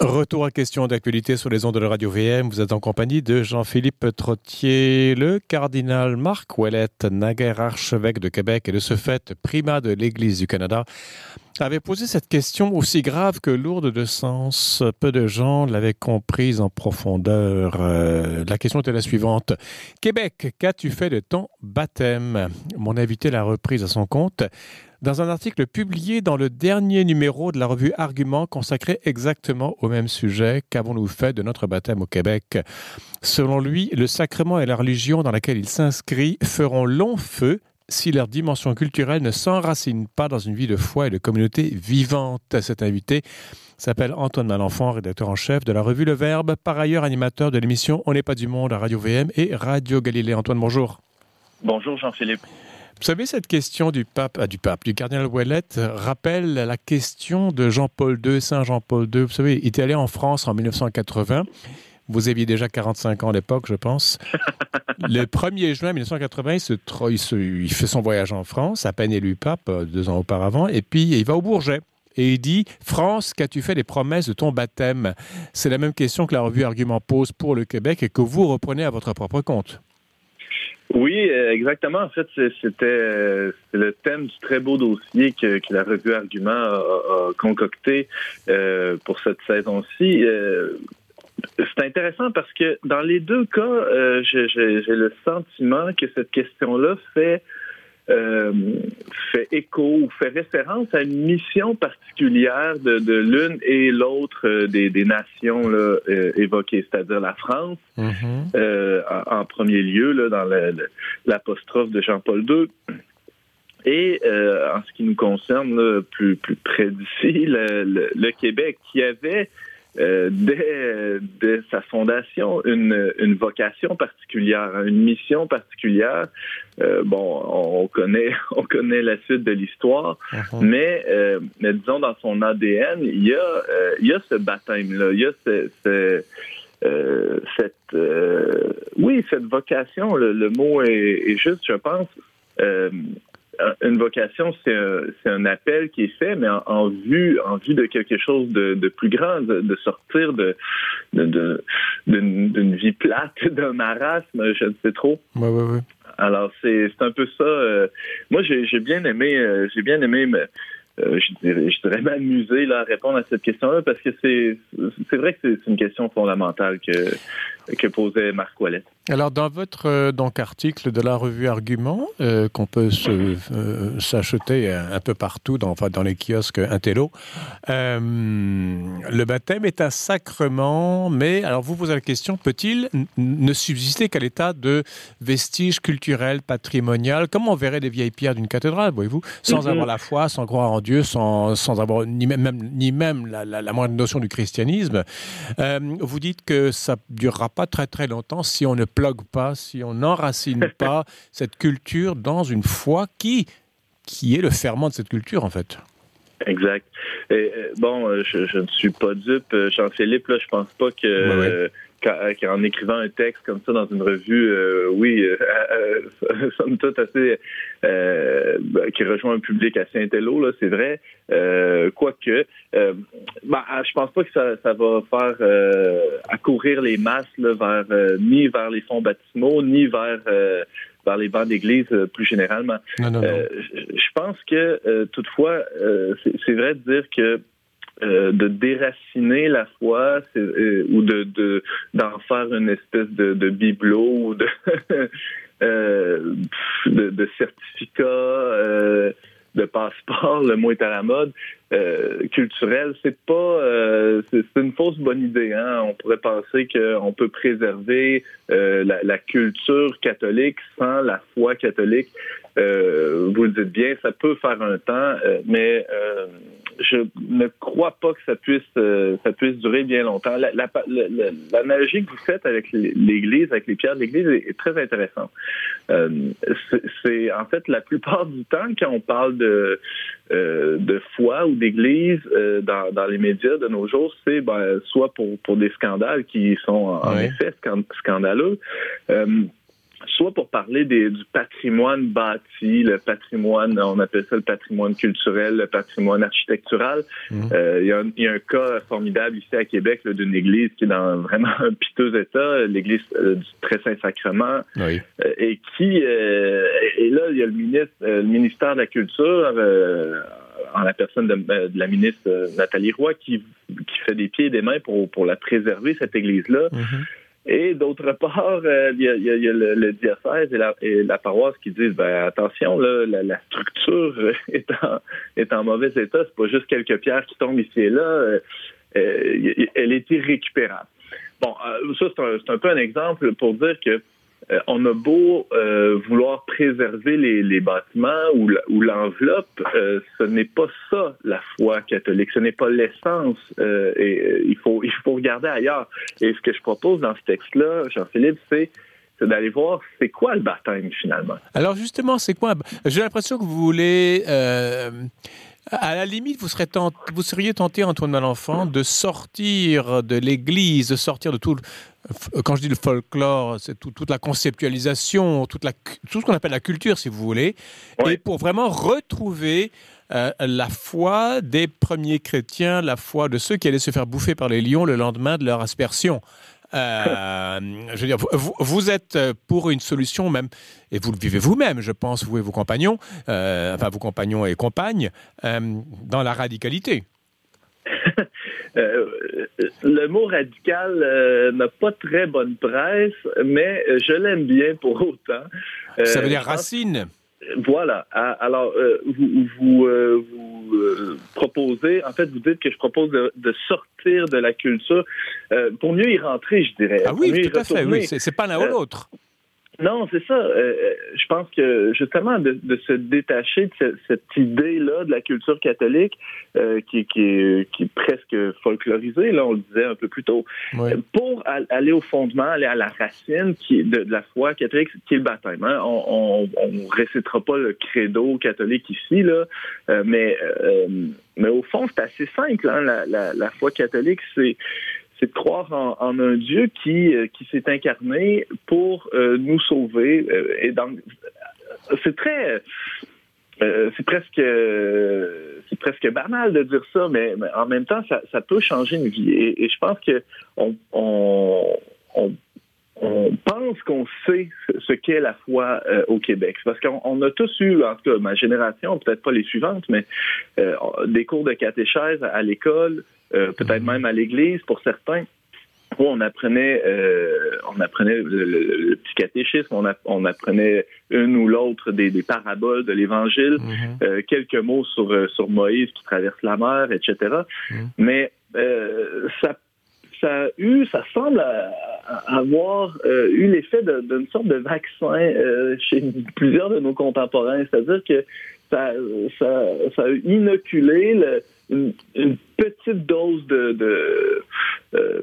Retour à question d'actualité sur les ondes de la radio VM. Vous êtes en compagnie de Jean-Philippe Trottier, le cardinal Marc Ouellette, naguère archevêque de Québec et de ce fait primat de l'Église du Canada, avait posé cette question aussi grave que lourde de sens. Peu de gens l'avaient comprise en profondeur. Euh, la question était la suivante. Québec, qu'as-tu fait de ton baptême? Mon invité l'a reprise à son compte dans un article publié dans le dernier numéro de la revue Argument consacré exactement au même sujet qu'avons-nous fait de notre baptême au Québec? Selon lui, le sacrement et la religion dans laquelle il s'inscrit feront long feu si leur dimension culturelle ne s'enracine pas dans une vie de foi et de communauté vivante. Cet invité s'appelle Antoine Malenfant, rédacteur en chef de la revue Le Verbe, par ailleurs animateur de l'émission On n'est pas du monde à Radio VM et Radio Galilée. Antoine, bonjour. Bonjour Jean-Philippe. Vous savez, cette question du pape, ah, du pape, du cardinal Ouellette rappelle la question de Jean-Paul II, Saint Jean-Paul II. Vous savez, il était allé en France en 1980. Vous aviez déjà 45 ans à l'époque, je pense. Le 1er juin 1980, il, il, fait son voyage en France, à peine élu pape, euh, deux ans auparavant, et puis il va au Bourget et il dit France, qu'as-tu fait des promesses de ton baptême? C'est la même question que la revue Argument pose pour le Québec et que vous reprenez à votre propre compte. Oui, euh, exactement. En fait, c'était euh, le thème du très beau dossier que, la revue Argument a, concocté euh, pour cette saison-ci. c'est intéressant parce que dans les deux cas, j'ai le sentiment que cette question-là fait euh, fait écho ou fait référence à une mission particulière de, de l'une et l'autre euh, des, des, nations là, euh, évoquées, c'est-à-dire la France, euh, en, premier lieu, là, dans l'apostrophe de Jean-Paul II. Et en ce qui nous concerne, là, plus, plus près d'ici, le, le, Québec, qui avait euh, dès, dès, sa fondation une, une, vocation particulière, une mission particulière. Euh, bon, on connaît on connaît la suite de l'histoire, uh-huh. mais, euh, mais disons dans son ADN, il y a il y a ce baptême là, il y a ce, ce euh, cette oui cette vocation. Le, le mot est, est, juste, je pense. Euh, une vocation, c'est un, un, appel qui est fait, mais en, vue, en vue de quelque chose de, de plus grand, de, sortir de d'une de, vie plate, d'un marasme, je ne sais trop. Ouais, ouais, ouais. Alors c'est un peu ça. Euh, moi, j'ai bien aimé, euh, j'ai bien aimé. je dirais, je dirais m'amuser là, à répondre à cette question-là parce que c'est vrai que c'est une question fondamentale que, que posait Marc Ouellet. Alors, dans votre euh, donc, article de la revue Argument, euh, qu'on peut euh, s'acheter un, peu partout, dans, enfin, dans les kiosques Intello, le baptême est un sacrement, mais alors vous posez la question, peut-il ne subsister qu'à l'état de vestige culturel, patrimonial, comme on verrait des vieilles pierres d'une cathédrale, voyez-vous, sans avoir la foi, sans croire en Dieu, sans, sans avoir ni même, ni même la, la, moindre notion du christianisme. vous dites que ça durera pas très très longtemps si on ne bloque pas, si on n'enracine pas cette culture dans une foi qui, qui est le ferment de cette culture, en fait. Exact. Et, euh, bon, euh, je, ne suis pas dupe, euh, Jean-Philippe, là, je pense pas que qu'en écrivant un texte comme ça dans une revue, euh, oui, euh, euh, somme toute assez euh, qui rejoint un public assez intello, là, c'est vrai. Euh, quoique, euh, ben, je pense pas que ça, ça va faire euh, accourir les masses là, vers ni vers les fonds baptismaux, ni vers vers les bancs d'église plus généralement. je pense que toutefois, c'est vrai de dire que euh, de déraciner la foi euh, ou de d'en faire une espèce de, de bibelot ou de euh, de, de, certificat de passeport, le mot est à la mode, culturel, c'est pas c'est une fausse bonne idée. Hein? On pourrait penser qu'on peut préserver la, la, culture catholique sans la foi catholique. vous le dites bien, ça peut faire un temps, mais je ne crois pas que ça puisse euh, ça puisse durer bien longtemps. L'analogie que vous faites avec l'Église, avec les pierres de l'Église, est, très intéressante. Euh, c'est en fait la plupart du temps quand on parle de euh, de foi ou d'Église dans, dans les médias de nos jours, c'est ben, soit pour pour des scandales qui sont en, effet scandaleux soit pour parler des, du patrimoine bâti, le patrimoine, on appelle ça le patrimoine culturel, le patrimoine architectural. Mhm. Euh, il y, a un cas formidable ici à Québec d'une église qui est dans vraiment un piteux état, l'église euh, du Très Saint-Sacrement, oui. Euh, et qui, et là, il y a le, ministre, le ministère de la Culture en la personne de, la ministre Nathalie Roy qui, qui fait des pieds et des mains pour, pour la préserver, cette église-là. Mhm. Et d'autre part, euh, il y, a, le, diocèse et la, paroisse qui disent ben, attention, la, structure est en, est en mauvais état, c'est pas juste quelques pierres qui tombent ici et là, euh, euh, elle est irrécupérable. Bon, ça c'est un, peu un exemple pour dire que euh, on a beau euh, vouloir préserver les, bâtiments ou l'enveloppe, euh, ce n'est pas ça la foi catholique, ce n'est pas l'essence. et il faut il faut regarder ailleurs. Et ce que je propose dans ce texte-là, Jean-Philippe, c'est d'aller voir c'est quoi le baptême finalement. Alors justement, c'est quoi J'ai l'impression que vous voulez à la limite, vous, vous seriez tenté, Antoine Malenfant, de sortir de l'Église, de sortir de tout, quand je dis le folklore, c'est toute la conceptualisation, toute la, tout ce qu'on appelle la culture, si vous voulez, et pour vraiment retrouver euh, la foi des premiers chrétiens, la foi de ceux qui allaient se faire bouffer par les lions le lendemain de leur aspersion. Euh, je veux dire, vous, êtes pour une solution même, et vous le vivez vous-même, je pense, vous et vos compagnons, euh, enfin vos compagnons et compagnes, euh, dans la radicalité. le mot radical n'a pas très bonne presse, mais je l'aime bien pour autant. Ça veut dire racine. Voilà. Ah, alors, vous, vous, vous proposez, en fait, vous dites que je propose de, sortir de la culture euh, pour mieux y rentrer, je dirais. Ah oui, tout à fait, oui. C'est pas l'un ou euh, l'autre. Non, c'est ça. Euh, je pense que justement de, se détacher de cette idée-là de la culture catholique qui, qui, est, qui, est, presque folklorisée, là on le disait un peu plus tôt, pour aller au fondement, aller à la racine qui de, la foi catholique, qui est le baptême. Hein. On, ne récitera pas le credo catholique ici, là, mais mais au fond c'est assez simple. Hein. La, la, la foi catholique, c'est c'est de croire en, un Dieu qui, euh, qui s'est incarné pour euh, nous sauver. Euh, et c'est très, c'est presque, c'est presque banal de dire ça, mais, en même temps, ça, peut changer une vie. Et, je pense que on, pense qu'on sait ce qu'est la foi au Québec. Parce qu'on a tous eu, en tout cas ma génération, peut-être pas les suivantes, mais des cours de catéchèse à l'école, euh, peut-être mhm. même à l'église pour certains où on apprenait, euh, on apprenait le, petit catéchisme, on, apprenait une ou l'autre des, paraboles de l'Évangile, mhm. euh, quelques mots sur sur Moïse qui traverse la mer, etc. Mhm. Mais ça ça a eu, ça semble avoir eu l'effet d'une sorte de vaccin chez plusieurs de nos contemporains, c'est-à-dire que ça, ça, ça a inoculé le, une, petite dose de, euh,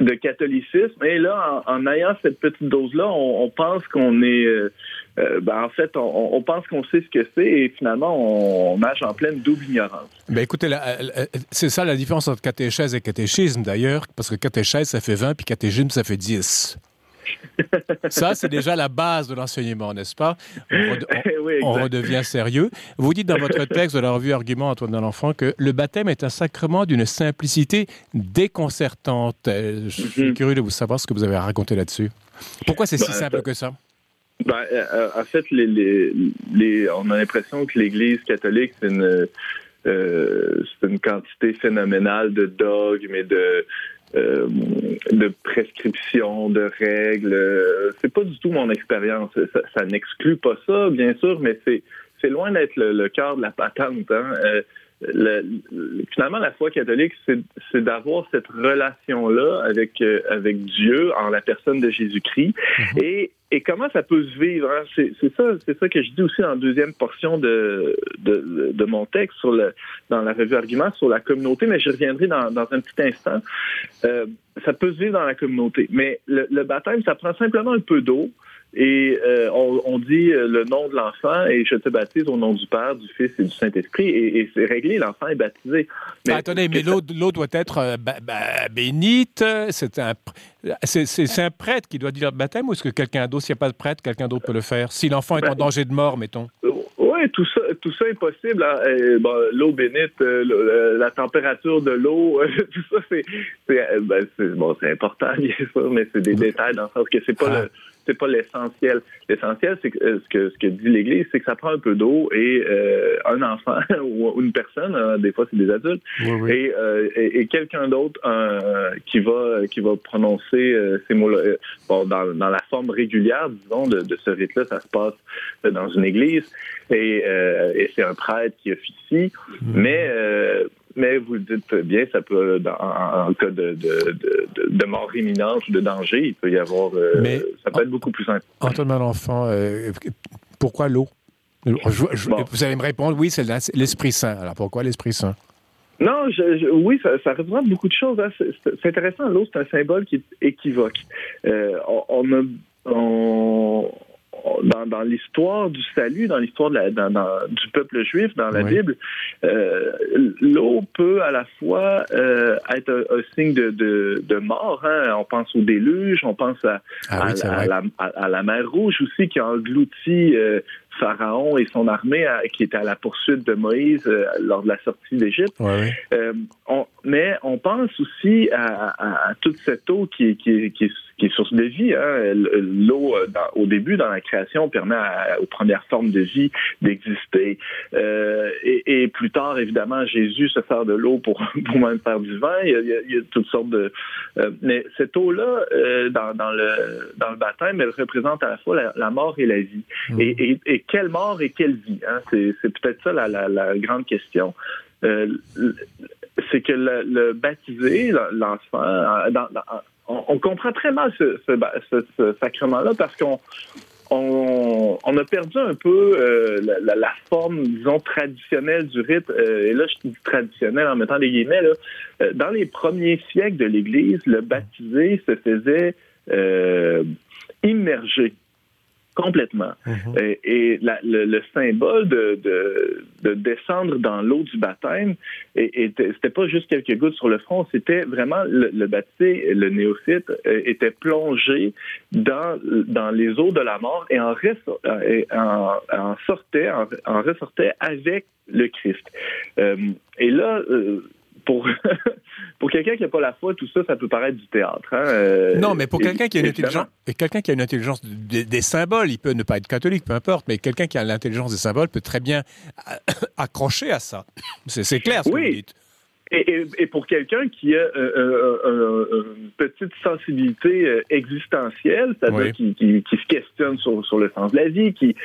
de catholicisme. Et là, en, ayant cette petite dose-là, on, pense qu'on est... Euh, ben, en fait, on, pense qu'on sait ce que c'est et finalement, on, nage en pleine double ignorance. Ben écoutez, c'est ça la différence entre catéchèse et catéchisme d'ailleurs, parce que catéchèse, ça fait 20, puis catéchisme, ça fait 10. Ça, c'est déjà la base de l'enseignement, n'est-ce pas? On, redevient sérieux. Vous dites dans votre texte de la revue Argument, Antoine l'Enfant, que le baptême est un sacrement d'une simplicité déconcertante. Euh, je suis mhm. curieux de vous savoir ce que vous avez à raconter là-dessus. Pourquoi c'est si ben, simple que ça? Ben, euh, en fait, les, on a l'impression que l'Église catholique, c'est une, euh, une quantité phénoménale de dogmes et de, euh, de prescriptions, de règles. Euh, c'est pas du tout mon expérience. Ça, n'exclut pas ça, bien sûr, mais c'est c'est loin d'être le, cœur de la patente. Hein. Euh, finalement, la foi catholique, c'est d'avoir cette relation-là avec, avec Dieu en la personne de Jésus-Christ. Mm-hmm. Et et comment ça peut se vivre hein? C'est ça, c'est ça que je dis aussi en deuxième portion de, de, de, mon texte sur le dans la revue Argument sur la communauté, mais je reviendrai dans, dans un petit instant. Euh, ça peut se vivre dans la communauté. Mais le baptême, ça prend simplement un peu d'eau et euh, on, dit euh, le nom de l'enfant et je te baptise au nom du Père, du Fils et du Saint-Esprit et, c'est réglé, l'enfant est baptisé. Mais, attendez, mais l'eau, doit être bénite, c'est un, c'est, un prêtre qui doit dire le baptême ou est-ce que quelqu'un d'autre, s'il n'y a pas de prêtre, quelqu'un d'autre peut le faire Si l'enfant est en ben, danger de mort, mettons. Oui, tout ça, tout ça est possible. Hein. l'eau bénite, la température de l'eau, tout ça, c'est, ben, bon, c'est important, bien sûr, mais c'est des détails dans le sens que c'est pas ah. le c'est pas l'essentiel. L'essentiel, c'est que euh, ce que ce que dit l'Église, c'est que ça prend un peu d'eau et euh, un enfant ou une personne, hein, des fois c'est des adultes, euh, Et, et, quelqu'un d'autre qui va qui va prononcer ces mots-là. Bon, dans, dans, la forme régulière, disons, de, de ce rite-là, ça se passe dans une église et, et c'est un prêtre qui officie, mm-hmm. mais mais vous le dites bien, ça peut, en, cas de, de, mort imminente ou de danger, il peut y avoir. Euh, mais, ça peut être beaucoup plus simple. Antoine Malenfant, euh, pourquoi l'eau? Vous allez me répondre, oui, c'est l'Esprit Saint. Alors pourquoi l'Esprit Saint? Non, oui, ça, représente beaucoup de choses. Hein. C'est intéressant. L'eau, c'est un symbole qui est équivoque. Euh, on, a, on, dans, l'histoire du salut, dans l'histoire du peuple juif, dans la Bible, euh, l'eau peut à la fois euh, être un, signe de, mort. Hein. On pense au déluge, on pense à, ah la, mer Rouge aussi qui a englouti euh, Pharaon et son armée qui était à la poursuite de Moïse euh, lors de la sortie d'Égypte. Euh, mais on pense aussi à, toute cette eau qui, qui, qui, qui est source de vie. Hein. L'eau, euh, au début, dans la création, permet aux premières formes de vie d'exister. Et, et, plus tard, évidemment, Jésus se sert de l'eau pour, pour même faire du vin. Il y a, toutes sortes de... mais cette eau-là, dans, dans, le, dans le baptême, elle représente à la fois la, mort et la vie. Mmh. Et, et, quelle mort et quelle vie? Hein? C'est, peut-être ça la, grande question. Euh, c'est que le, baptisé, l'enfant, euh, on, comprend très mal ce, sacrement-là parce qu'on on, a perdu un peu euh, la, forme, disons, traditionnelle du rite. et là, je dis traditionnel en mettant des guillemets. dans les premiers siècles de l'Église, le baptisé se faisait immerger complètement. Mhm. Et, le, symbole de, de, descendre dans l'eau du baptême, et, c'était pas juste quelques gouttes sur le front, c'était vraiment le, baptisé, le néophyte euh, était plongé dans, dans les eaux de la mort et en, en, sortait, en, ressortait avec le Christ. Euh, et là, euh, pour, pour quelqu'un qui n'a pas la foi, tout ça, ça peut paraître du théâtre. Hein, euh, non, mais pour quelqu'un qui a une intelligence, quelqu'un qui a une intelligence des, symboles, il peut ne pas être catholique, peu importe, mais quelqu'un qui a l'intelligence des symboles peut très bien accrocher à ça. C'est clair ce que vous dites. Et, et, pour quelqu'un qui a euh, euh, euh, une petite sensibilité existentielle, c'est-à-dire qui, qui, qui, se questionne sur, sur, le sens de la vie, qui,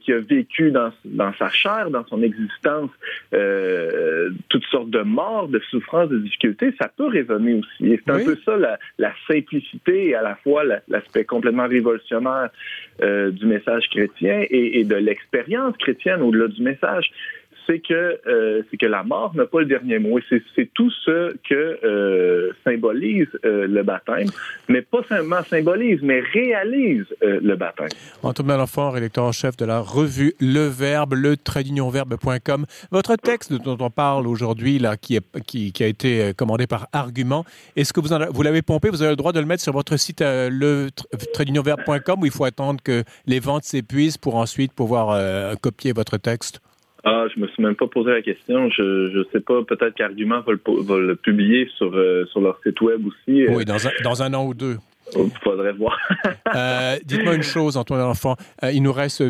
qui a vécu dans, dans sa chair, dans son existence, toutes sortes de morts, de souffrances, de difficultés, ça peut résonner aussi. Et c'est un peu ça la, la, simplicité et à la fois l'aspect complètement révolutionnaire du message chrétien et, et de l'expérience chrétienne au-delà du message c'est que euh, c'est que la mort n'a pas le dernier mot. Et c'est tout ce que euh, symbolise euh, le baptême, mais pas seulement symbolise, mais réalise le baptême. Antoine Malenfant, rédacteur en chef de la revue Le Verbe, le tradeunionverbe.com. Votre texte dont on parle aujourd'hui, là, qui, a été commandé par Argument, est-ce que vous, l'avez pompé? Vous avez le droit de le mettre sur votre site le tradeunionverbe.com où il faut attendre que les ventes s'épuisent pour ensuite pouvoir copier votre texte? Ah, je me suis même pas posé la question. Je je sais pas. Peut-être qu'Argument va le, publier sur euh, sur leur site web aussi. Oui, dans un, dans un an ou deux. Il faudrait voir. euh, Dites-moi une chose, Antoine Enfant. Euh, il nous reste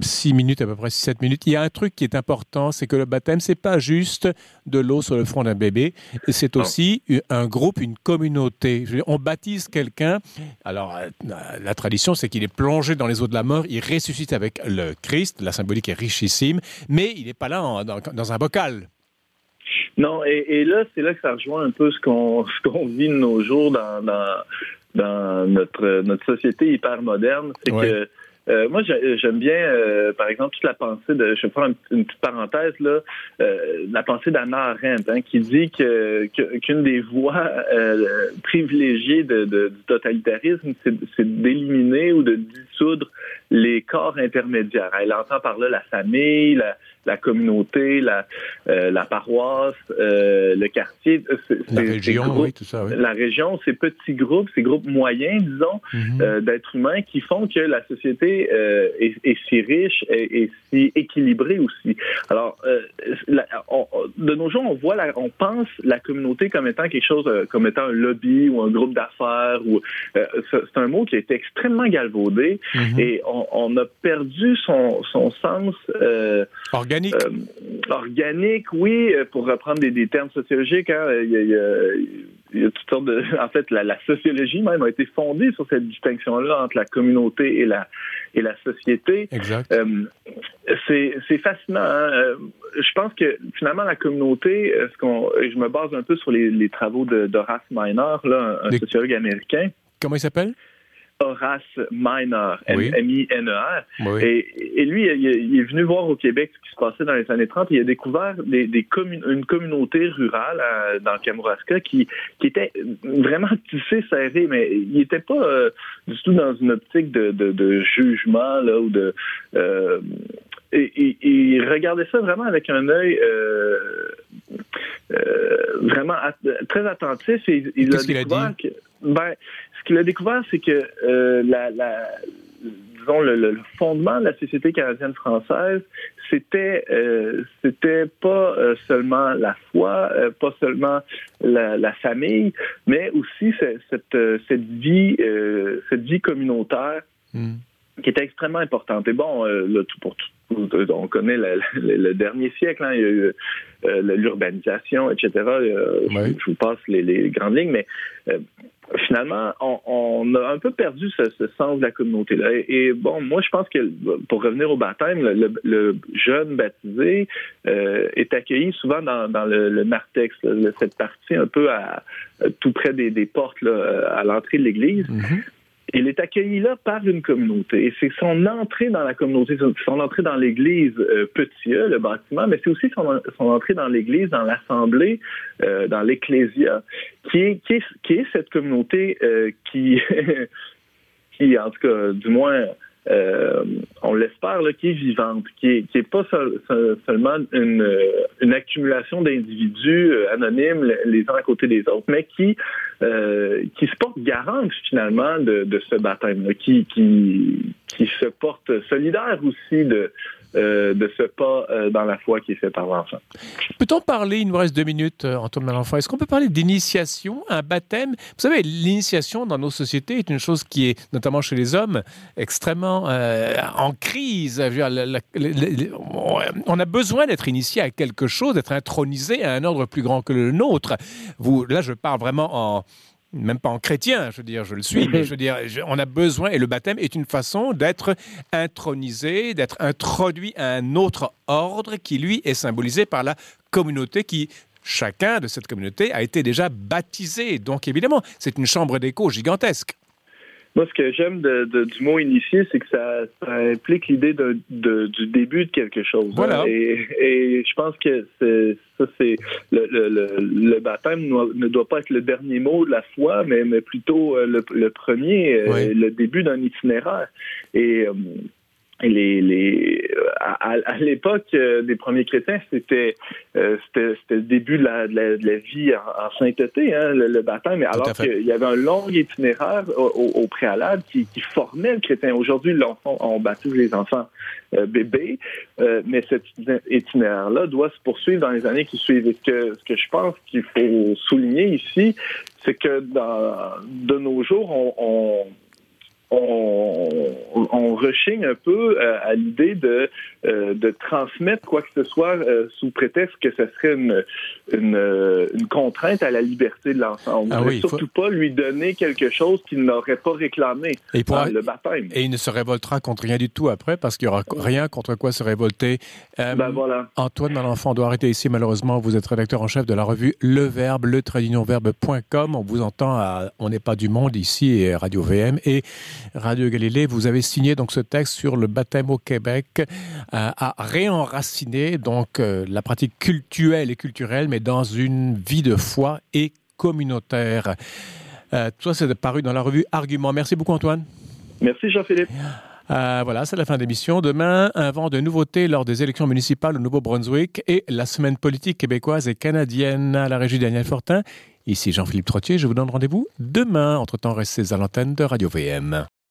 six minutes, à peu près sept minutes. Il y a un truc qui est important, c'est que le baptême, c'est pas juste de l'eau sur le front d'un bébé. C'est aussi un groupe, une communauté. On baptise quelqu'un. Alors, euh, la tradition, c'est qu'il est plongé dans les eaux de la mort. Il ressuscite avec le Christ. La symbolique est richissime. Mais il n'est pas là dans, un bocal. Non, et, là, c'est là que ça rejoint un peu ce qu'on vit de nos jours dans, dans notre, notre société hyper moderne, c'est que euh, moi, j'aime bien, euh, par exemple, toute la pensée de, je vais faire une, petite parenthèse là, euh, la pensée d'Anna Arendt, hein, qui dit que qu'une des voies privilégiées de, de, du totalitarisme, c'est d'éliminer ou de dissoudre les corps intermédiaires. Elle entend par là la famille, la, la communauté, la, euh, la paroisse, euh, le quartier. La région, oui, tout ça. Oui. La région, ces petits groupes, ces groupes moyens, disons, mhm. euh, d'êtres humains qui font que la société est, est, si riche et, et, si équilibrée aussi. Alors, de nos jours, on voit, la, on pense la communauté comme étant quelque chose, comme étant un lobby ou un groupe d'affaires. ou C'est un mot qui est extrêmement galvaudé mhm. et on, on, a perdu son, son sens. Organique. Euh, organique, oui, euh, pour reprendre des, termes sociologiques. Hein, il, y a, toutes sortes de. En fait, la, sociologie même a été fondée sur cette distinction-là entre la communauté et la et la société. Exact. Euh, c'est fascinant. Hein. Je pense que finalement la communauté, ce qu'on, je me base un peu sur les, travaux d'Horace Miner, là, un, sociologue américain. Comment il s'appelle? Horace Miner, M-I-N-E-R. Et, lui, il, est venu voir au Québec ce qui se passait dans les années 30. Il a découvert des, une communauté rurale euh, dans Kamouraska qui, qui était vraiment tissée, serrée, mais il n'était pas euh, du tout dans une optique de, de, jugement là, ou de... Euh, et, il regardait ça vraiment avec un œil vraiment très attentif et il a découvert que ben, ce qu'il a découvert, c'est que euh, la, la, disons le, fondement de la société canadienne française, c'était euh, c'était pas euh, seulement la foi, euh, pas seulement la, la, famille, mais aussi cette cette vie cette vie communautaire. Hmm. Qui était extrêmement importante. Et bon, là, tout pour tout, on connaît le, dernier siècle, hein, il y a eu l'urbanisation, etc. Je, vous passe les, les, grandes lignes, mais finalement, on, a un peu perdu ce, sens de la communauté-là. Et, bon, moi, je pense que pour revenir au baptême, le, jeune baptisé euh, est accueilli souvent dans, le, narthex, cette partie un peu à, tout près des, portes à l'entrée de l'église. Mm-hmm. Il est accueilli là par une communauté. Et c'est son entrée dans la communauté, son entrée dans l'église euh, petit e, le bâtiment, mais c'est aussi son, entrée dans l'église, dans l'assemblée, euh, dans l'ecclésia, qui est, qui, est, qui est cette communauté euh, qui, qui, en tout cas, du moins, euh, on l'espère, qui est vivante, qui est, qui est pas seulement une, une accumulation d'individus euh, anonymes les uns à côté des autres, mais qui euh, qui se porte garante finalement de, de ce baptême, qui, qui qui se porte solidaire aussi de euh, de ce pas euh, dans la foi qui est fait par l'enfant. Peut-on parler, il nous reste deux minutes, euh, Antoine Malenfant, est-ce qu'on peut parler d'initiation, un baptême? Vous savez, l'initiation dans nos sociétés est une chose qui est, notamment chez les hommes, extrêmement en crise. on a besoin d'être initié à quelque chose, d'être intronisé à un ordre plus grand que le nôtre. Là, je parle vraiment en même pas en chrétien, je veux dire, je le suis, mais je veux dire, on a besoin, et le baptême est une façon d'être intronisé, d'être introduit à un autre ordre qui, lui, est symbolisé par la communauté qui, chacun de cette communauté a été déjà baptisé. Donc, évidemment, c'est une chambre d'écho gigantesque. Moi, ce que j'aime de, du mot initié, c'est que ça, implique l'idée de, du début de quelque chose. Hein. Voilà. Et, je pense que ça, c'est le, le, baptême ne doit pas être le dernier mot de la foi, mais, mais plutôt euh, le, premier, euh, le début d'un itinéraire. Et euh, les, les à, l'époque euh, des premiers chrétiens, c'était euh, c'était le début de la, de la, vie en, sainteté, hein, le, baptême. Mais alors qu'il y avait un long itinéraire au, préalable qui, qui, formait le chrétien. Aujourd'hui, l'enfant, on baptise les enfants euh, bébés, mais cet itinéraire-là doit se poursuivre dans les années qui suivent. Et ce que, ce que je pense qu'il faut souligner ici, c'est que dans, de nos jours, on, on on, on rechigne un peu euh, à l'idée de, euh, de transmettre quoi que ce soit euh, sous prétexte que ce serait une, une, une, contrainte à la liberté de l'enfant. On ne ah surtout pas lui donner quelque chose qu'il n'aurait pas réclamé et le baptême. Et il ne se révoltera contre rien du tout après parce qu'il n'y aura rien contre quoi se révolter. ben voilà. Antoine Malenfant, on doit arrêter ici malheureusement. Vous êtes rédacteur en chef de la revue Le Verbe, le On vous entend à On n'est pas du monde ici et Radio VM. Et Radio Galilée. Vous avez signé donc ce texte sur le baptême au Québec euh, à réenraciner donc euh, la pratique cultuelle et culturelle, mais dans une vie de foi et communautaire. Euh, tout ça, c'est paru dans la revue Argument. Merci beaucoup, Antoine. Merci, Jean-Philippe. Euh, voilà, c'est la fin de l'émission. Demain, un vent de nouveautés lors des élections municipales au Nouveau-Brunswick et la semaine politique québécoise et canadienne à la régie Daniel Fortin. Ici Jean-Philippe Trottier, je vous donne rendez-vous demain. Entre-temps, restez à l'antenne de Radio VM.